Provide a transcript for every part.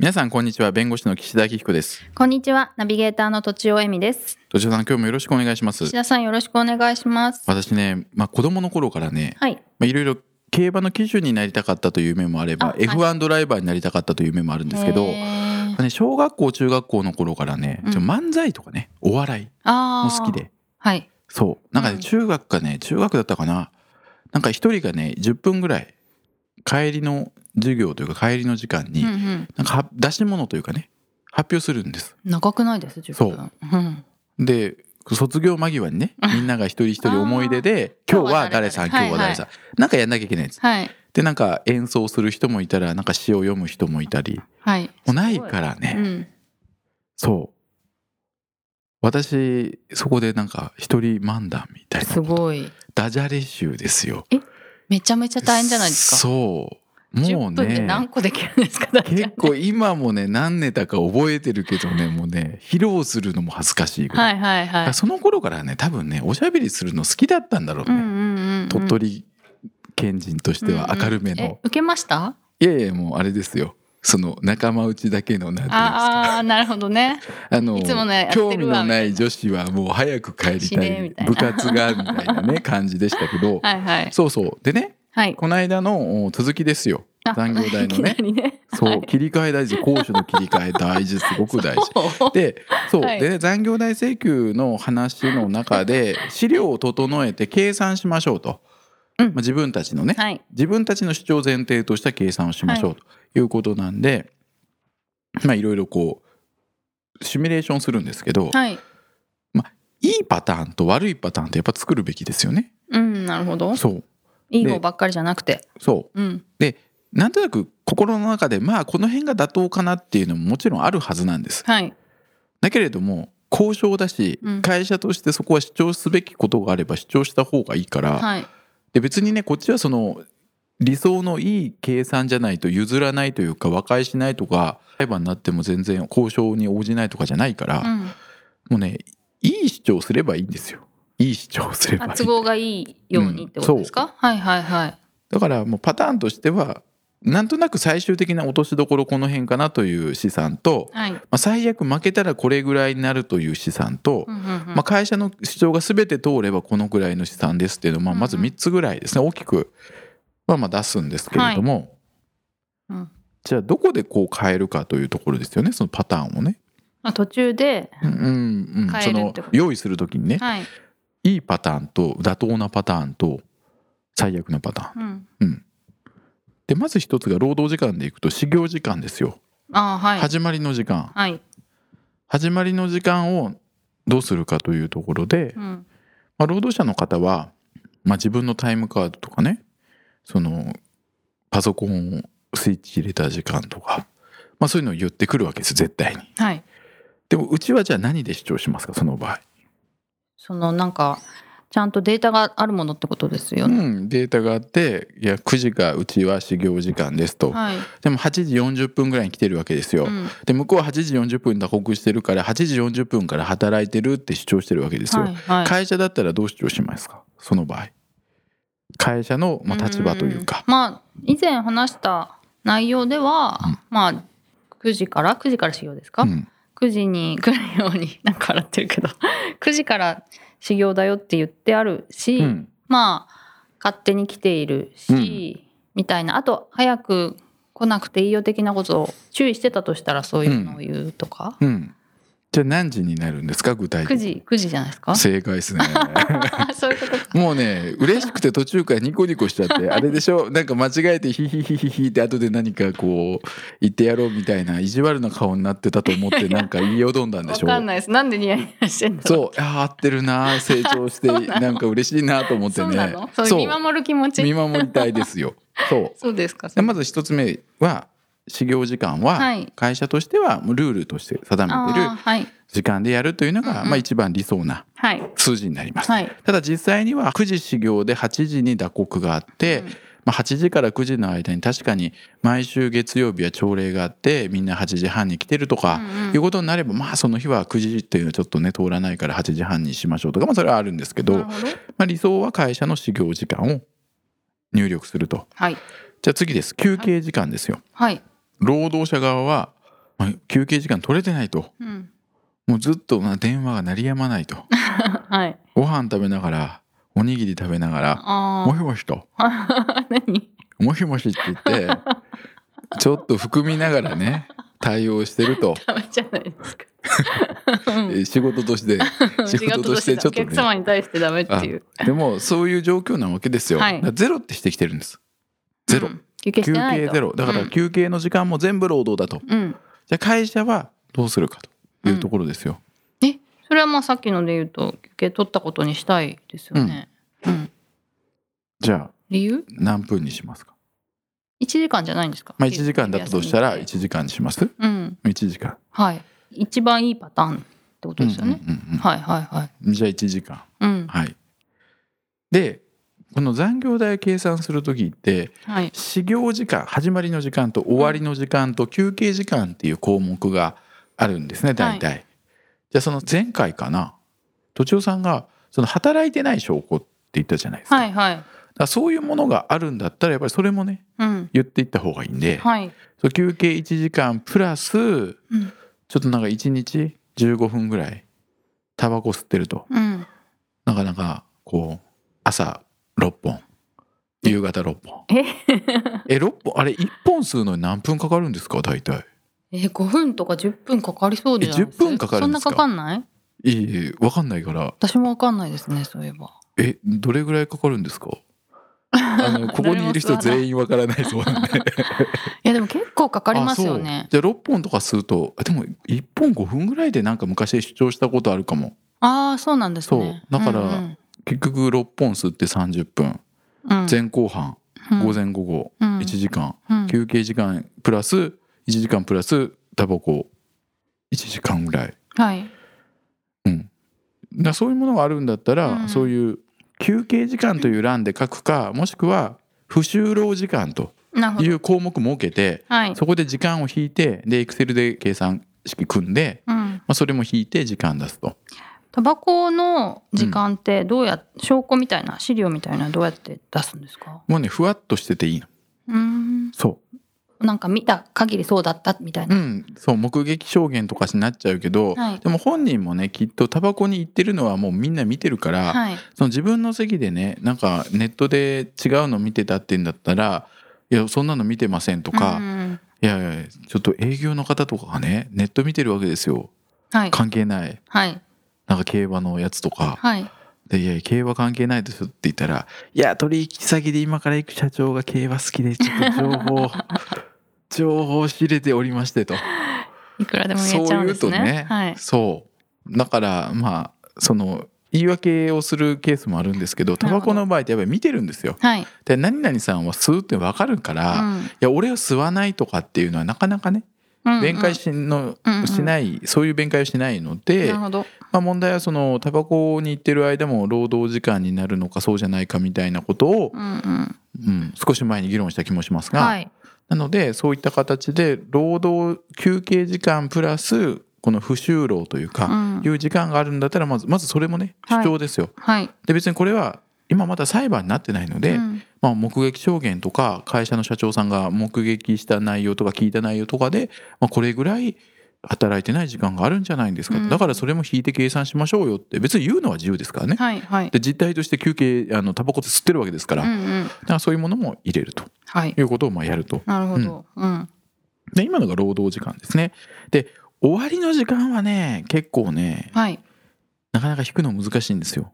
皆さんこんにちは。弁護士の岸田明彦です。こんにちは。ナビゲーターのとちおえみです。土地さん今日もよろしくお願いします。岸田さんよろしくお願いします。私ねまあ子供の頃からね、はい。まあいろいろ競馬の騎手になりたかったという夢もあればあはい。F1 ドライバーになりたかったという夢もあるんですけど、小学校中学校の頃からね、うん。漫才とかねお笑いも好きで。はい。そう。なんかねうん中学かね中学だったかな。なんか一人がね10分ぐらい帰りの授業というか帰りの時間に、うんうん。なんかは出し物というかね発表するんです。長くないです10分。う。ん。で卒業間際にねみんなが一人一人思い出で「あー。今日は誰さん今今日は誰日は誰さん」なんかやんなきゃいけないんです。はい。でなんか演奏する人もいたらなんか詩を読む人もいたり。はい。もうないからね、うん。そう。私そこでなんか一人漫談みたいすなごい。ダジャレ集ですよ。めちゃめちゃ大変じゃないですか？そうも10うね何個できるんですか結構今もね何ネタか覚えてるけどねもうね披露するのも恥ずかしいぐらい、はいはいはい。その頃からね多分ねおしゃべりするの好きだったんだろうね、うんうんうんうん。鳥取県人としては明るめの、うんうんえ受けました？いやいやもうあれですよ。その仲間内だけのなんていうんですか。ああーなるほどね。あの興味のない女子はもう早く帰り死たい部活がみたいなね感じでしたけど。はいはい。そうそう。でねはい。この間のお続きですよ。あ残業代のね。ね。そう。切り替え大事。攻守の切り替え大事。すごく大事。でそう、はい。でね残業代請求の話の中で資料を整えて計算しましょうと、うん。まあ、自分たちのね。はい。自分たちの主張前提とした計算をしましょうとい。うことなんで、まあいろいろこうシミュレーションするんですけど、はい。いいパターンと悪いパターンってやっぱ作るべきですよね。うんなるほど。そういい方ばっかりじゃなくて。そう。うん。なんとなく心の中でまあこの辺が妥当かなっていうのももちろんあるはずなんです。はい。だけれども交渉だしうん。会社としてそこは主張すべきことがあれば主張した方がいいから、はい。で別にねこっちはその理想のいい計算じゃないと譲らないというか和解しないとか裁判になっても全然交渉に応じないとかじゃないから、うん。もうねいい主張すればいいんですよいい主張すればいい。あ都合がいいようにってことですか？はいはいはい。だからもうパターンとしてはなんとなく最終的な落としどころこの辺かなという試算と、はい。まあ、最悪負けたらこれぐらいになるという試算と、うんうんうん。まあ、会社の主張が全て通ればこのぐらいの試算ですっていうのを、まあ、うんうん。まず3つぐらいですね。大きくはまあ出すんですけれども、うん。じゃあどこでこう変えるかというところですよねそのパターンをね。まあ途中でうんうん、その変えるってこと。用意する時にね、はいいいパターンと妥当なパターンと最悪なパターン。うん。うん、でまず一つが労働時間でいくと始業時間ですよ、あーはい。始まりの時間。はい。始まりの時間をどうするかというところで、うん。まあ、労働者の方は、まあ、自分のタイムカードとかねそのパソコンをスイッチ入れた時間とか、まあ、そういうのを言ってくるわけです絶対に。はい。でもうちはじゃあ何で主張しますかその場合。そのなんかちゃんとデータがあるものってことですよね。うん、データがあっていや9時がうちは始業時間ですと、はい。でも8時40分ぐらいに来てるわけですよ。うん。で向こうは8時40分に打刻してるから8時40分から働いてるって主張してるわけですよ。はいはい。会社だったらどう主張しますか？その場合。会社のまあ立場というか。ん。まあ以前話した内容では、うん。まあ9時から9時から始業ですか、うん9時に来るように なんか洗ってるけど 9時から始業だよって言ってあるし、うん。まあ勝手に来ているし、みたいな。あと早く来なくていいよ的なことを注意してたとしたらそういうのを言うとか、うんじゃあ何時になるんですか？具体9的に。時9時じゃないですか？正解ですね。そういうことかもうね嬉しくて途中からニコニコしちゃってあれでしょ？なんか間違えてヒヒヒヒヒって後で何かこう言ってやろうみたいな意地悪な顔になってたと思ってなんか言いよどんだんでしょわかんないですなんでニヤニヤしてんだろそうあー合ってるな成長してなんか嬉しいなと思ってそうねなのそう見守る気持ち見守りたいですよそうそうですかでまず一つ目は始業時間ははい。会社としてはもうルールとして定めてる時間でやるというのが、まあ、一番理想なはい。数字になります。はい。ただ実際には9時始業で8時に打刻があって、うん。まあ、8時から9時の間に確かに毎週月曜日は朝礼があってみんな8時半に来てるとか、いうことになればまあその日は9時っていうのはちょっとね通らないから8時半にしましょうとかまあそれはあるんですけど、まあ、理想は会社の始業時間を入力すると。はい。じゃあ次です。休憩時間ですよ。はい労働者側は、まあ休憩時間取れてないと。うん。もうずっとまあ電話が鳴りやまないと。はい。ご飯食べながらおにぎり食べながらあもしもしと。もしもしって言って ちょっと含みながらね対応してると。仕事として。仕事としてちょっとね。お客様に対してダメっていう。でもそういう状況なわけですよ、はい。ゼロってしてきてるんです。ゼロ、うん休憩ゼロ。だから休憩の時間も全部労働だと、うん、うんじゃあ会社はどうするかというところですよ、えそれはまあさっきので言うと休憩取ったことにしたいですよね、うん。じゃあ理由？何分にしますか？1時間じゃないんですか？まあ1時間だったとしたら休みって1時間にします？うん。1時間。はい。一番いいパターンってことですよね、うんうんうんうんはいはいはい。じゃあ1時間。うん。はい。でこの残業代を計算する時ってはい。始業時間始まりの時間と終わりの時間と休憩時間っていう項目があるんですね大体、じゃあその前回かな。都庁さんがその働いてない証拠って言ったじゃないですか,、はいはい。だそういうものがあるんだったらやっぱりそれもねうん。言っていった方がいいんで、はい。そう休憩1時間プラスうん。ちょっとなんか1日15分ぐらいタバコ吸ってると。うん。なかなかこう朝6本。夕方6本。え？え 6本？あれ1本吸うのに何分かかるんですか？大体。え5分とか10分かかりそうじゃないえ10分かかるんですか？そんなかかんない？いいえ分かんないから。私もわかんないですねそういえばえどれぐらいかかるんですか？あの ここにいる人全員分からないそうなんで いやでも結構かかりますよあねじゃあ6本とか吸うとあでも1本5分ぐらいでなんか昔主張したことあるかも。ああそうなんですね。そう。だからうん結局6本吸って30分。うん。前後半。うん。午前午後。うん。1時間。うん。休憩時間プラス1時間プラスタバコ。1時間ぐらい。はい。うん。だそういうものがあるんだったら、うん。そういう休憩時間という欄で書くかもしくは不就労時間という項目設けてはい。そこで時間を引いてでエクセルで計算式組んで、うん。まあ、それも引いて時間出すとタバコの時間ってどうや、証拠みたいな資料みたいなのどうやって出すんですか？もうねふわっとしてていいの。うーん。そなんか見た限りそうだったみたいうな、うん。そう目撃証言とかになっちゃうけど、はい。でも本人もねきっとタバコに行ってるのはもうみんな見てるから、はい。その自分の席でねなんかネットで違うの見てたって言うんだったら「いやそんなの見てません」とか、うんいやいやちょっと営業の方とかがねネット見てるわけですよ。はい。関係ない。はいなんか競馬のやつとか。はい。で「いやいや競馬関係ないですよ」って言ったら「いや取引先で今から行く社長が競馬好きでちょっと情報 情報を仕入れておりまして」と。いくらでも言そうえちゃうん言うとですねね、はい。そう。だからまあその言い訳をするケースもあるんですけどタバコの場合ってやっぱり見てるんですよ。はい、で何々さんは吸うって分かるから、いや俺は吸わないとかっていうのはなかなかねうん弁解しの、うんうん。しないそういう弁解をしないので、まあ、問題はそのタバコに行ってる間も労働時間になるのかそうじゃないかみたいなことを、うん少し前に議論した気もしますが、はい。なのでそういった形で労働休憩時間プラスこの不就労というか、うん。いう時間があるんだったらまずまずそれもねはい。主張ですよ。はい。で別にこれは今まだ裁判になってないので、うん。まあ、目撃証言とか会社の社長さんが目撃した内容とか聞いた内容とかで、まあ、これぐらい働いてない時間があるんじゃないんですかと、うん。だからそれも引いて計算しましょうよって別に言うのは自由ですからね。はいはい。で実態として休憩あのタバコって吸ってるわけですから,、うんうん。だからそういうものも入れると。はい。いうことをまあやると。なるほど。うん。で今のが労働時間ですね。で終わりの時間はね結構ねはい。なかなか引くの難しいんですよ。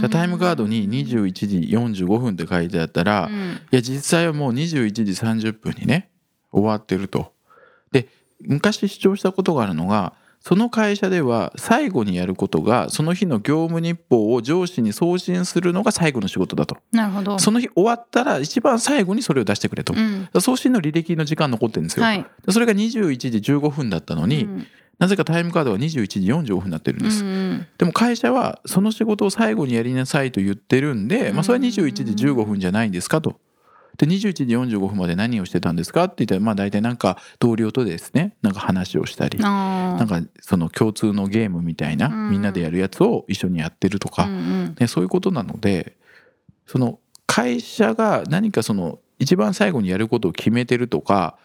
タタイムカードに21時45分って書いてあったら、いうんや実際はもう21時30分にね終わってると。で昔主張したことがあるのがその会社では最後にやることがその日の業務日報を上司に送信するのが最後の仕事だと。なるほどその日終わったら一番最後にそれを出してくれと。うん送信の履歴の時間残ってるんですよ。はいでそれが21時15分だったのに、うんなぜかタイムカードは21時45分になってるんうです、んでも会社はその仕事を最後にやりなさいと言ってるんで、まあ、それは21時15分じゃないんですかと。で21時45分まで何をしてたんですかって言ったらまあ大体なんか同僚とですねなんか話をしたりなんかその共通のゲームみたいなうん。みんなでやるやつを一緒にやってるとか、ね、そういうことなのでその会社が何かその一番最後にやることを決めてるとか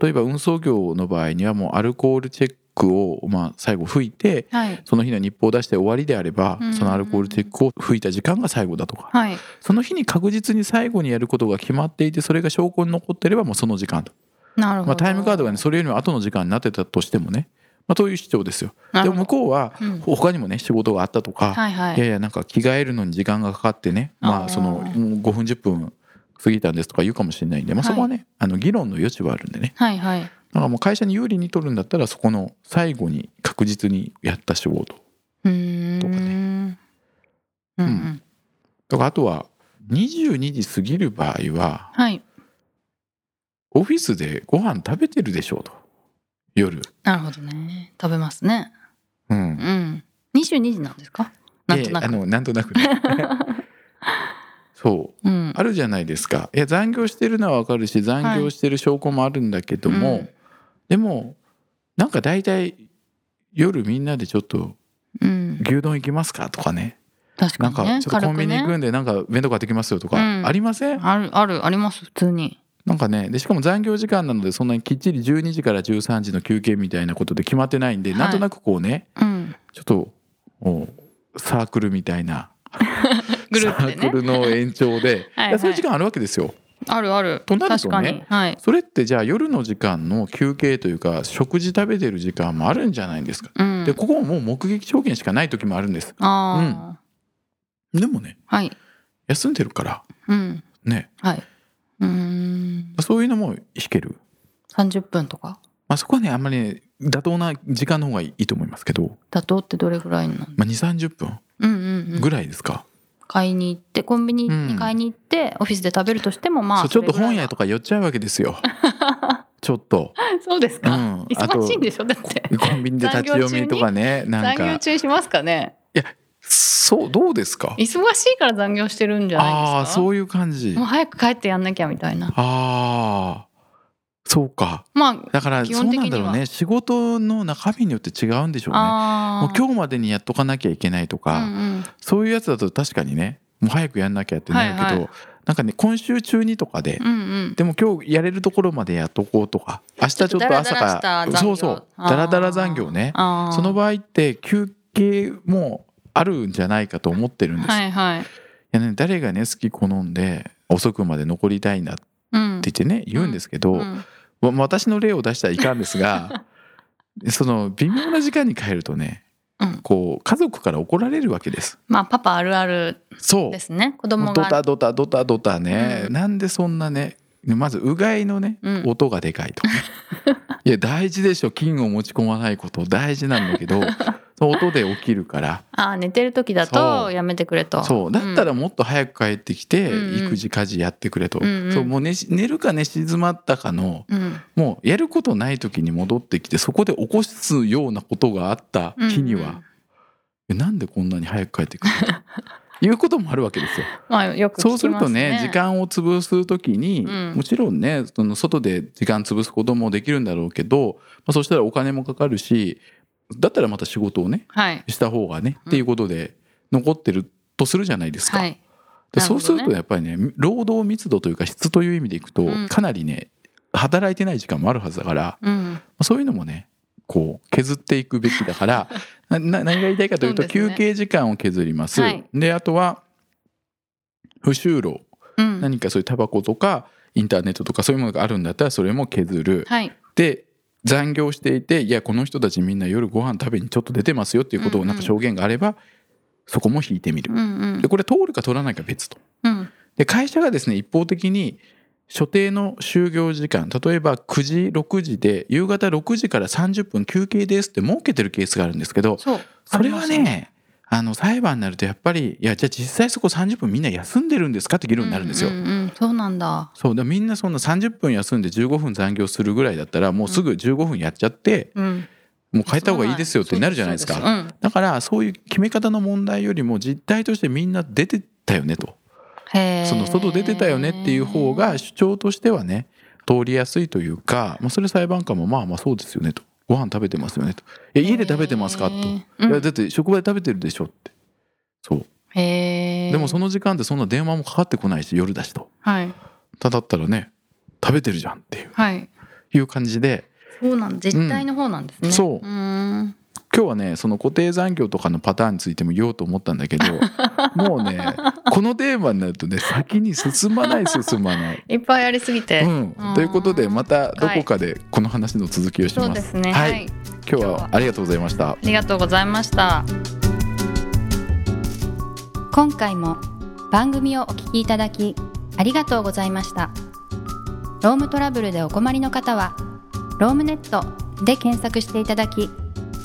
例えば運送業の場合にはもうアルコールチェックをまあ最後吹いてはい。その日の日報を出して終わりであればうん。そのアルコールチェックを吹いた時間が最後だとか。はい。その日に確実に最後にやることが決まっていてそれが証拠に残ってればもうその時間と、なるほど、まあ、タイムカードがねそれよりも後の時間になってたとしてもね、まあ、そういう主張ですよ。でも向こうはうん。他にもね仕事があったとか、はいはい。いやいやなんか着替えるのに時間がかかってねまあそのもう5分10分過ぎたんですとか言うかもしれないんで、まあ、はい。そこはね、あの議論の余地はあるんでね。はいはいだからもう会社に有利に取るんだったらそこの最後に確実にやった仕事とかね。うんうんだからあとは22時過ぎる場合ははい。オフィスでご飯食べてるでしょうと。夜。なるほどね。食べますね。うん。うん。22時なんですか？なんとなく。ええあのなんとなくね。そう。うん。あるじゃないですか。いや残業してるのはわかるし残業してる証拠もあるんだけども、うんでもなんか大体夜みんなでちょっとうん。牛丼行きますかとかね。確かにね。なんかちょっとコンビニ行く軽んでなんか弁当買ってきますよとか、うん。ありません？あるあるあります普通に。なんかねでしかも残業時間なのでそんなにきっちり12時から13時の休憩みたいなことで決まってないんで、はい。なんとなくこうねうん。ちょっとおサークルみたいな。ね。サークルの延長で。はいそういう時間あるわけですよ。あるある。となるとねはい。それってじゃあ夜の時間の休憩というか食事食べてる時間もあるんじゃないんですか？うん。でここももう目撃証言しかない時もあるんです。あでもねあはい。休んでるからうん。ね。はい。うーん。そういうのも引ける？30分とか。まあ、そこはねあんまりね妥当な時間の方がいいと思いますけど、妥当ってどれぐらいなのまあ、2 3 0分うんうんうん。ぐらいですか、買いに行ってコンビニに買いに行って、オフィスで食べるとしてもまあちょっと本屋ととか寄っちゃうわけですよ。ちょっと、そうですか、うん、忙しいんでしょ？だって。コンビニで立ち読みとかねなん残業か中しますかね。そうどうですか？忙しいから残業してるんじゃないですか？ああーそういう感じ。もう早く帰ってやんなきゃみたいな。ああそうか。まあだからそうなんだろうね。仕事の中身によって違うんでしょうね。あもう今日までにやっとかなきゃいけないとか、うんうん。そういうやつだと確かにねもう早くやんなきゃってなるけど、はいはい。なんかね今週中にとかで、うんうん。でも今日やれるところまでやっとこうとか明日ちょっと朝からそうそう。ダラダラ残業ね。その場合って休憩もあるんじゃないかと思ってるんです、い、はいはい。やね誰がね好き好んで遅くまで残りたいんだってうん。言ってね言うんですけど、うん。わ私の例を出したらいかんですが その微妙な時間に帰るとねうん。こう家族から怒られるわけです。まあパパあるあるそう。ですね。子供が。ドタドタドタドタね、うん。なんでそんなねまずうがいのね、うん。音がでかいと。いや大事でしょ金を持ち込まないこと。大事なんだけどその音で起きるから。あー寝てる時だとやめてくれと。そう。だったらもっと早く帰ってきて、うんうん。育児家事やってくれと、うんうん。そうもう寝し寝るか寝静まったかのうん、うんもうやることない時に戻ってきてそこで起こすようなことがあった日には、えなんでこんなに早く帰ってくるの？と いうこともあるわけですよ。まあよく聞きそうするとね時間を潰す時に、うん。もちろんねその外で時間潰すこともできるんだろうけど、まあ、そしたらお金もかかるしだったらまた仕事をねはい。した方がね、うんっていうことで残ってるとするじゃないですか。はい。でそうするとやっぱりね労働密度というか質という意味でいくと、うん。かなりね働いてない時間もあるはずだから、まうん。あそういうのもねこう削っていくべきだから なな何が言いたいかというとね。休憩時間を削ります。はい。であとは不就労。うん。何かそういうタバコとかインターネットとかそういうものがあるんだったらそれも削る。はい。で残業していていやこの人たちみんな夜ご飯食べにちょっと出てますよっていうことをなんか証言があれば、そこも引いてみる。でこれ通るか通らないか別と。うん。で会社がですね一方的に所定の就業時間例えば9時6時で夕方6時から30分休憩ですって設けてるケースがあるんですけどそれはねあの裁判になるとやっぱりいやじゃあ実際そこ30分みんな休んでるんですかって議論になるんですよ。ううんうん。そうなんだ。そう。だみんなそんな30分休んで15分残業するぐらいだったらもうすぐ15分やっちゃって、うん。もう変えた方がいいですよってなるじゃないですか。そうそうだからそういう決め方の問題よりも実態としてみんな出てたよねと。その外出てたよねっていう方が主張としてはね通りやすいというか、まあ、それ裁判官もまあまあそうですよねとご飯食べてますよね。と「いや家で食べてますか?」と。へー「うん。いやだって職場で食べてるでしょ」って。そう。でもその時間ってそんな電話もかかってこないし夜だしと。はい。ただったらね食べてるじゃんっていう。はい。いう感じで。そうなん実態の方なんですね、そう。うーん今日はねその固定残業とかのパターンについても言おうと思ったんだけど もうねこのテーマになるとね 先に進まない進まない。いっぱいありすぎて、うん、ということでまたどこかでこの話の続きをします。そうですね。ははいい、今日はありがとうございました。ありがとうございました。今回も番組をお聞きいただきありがとうございました。ロームトラブルでお困りの方はロームネットで検索していただき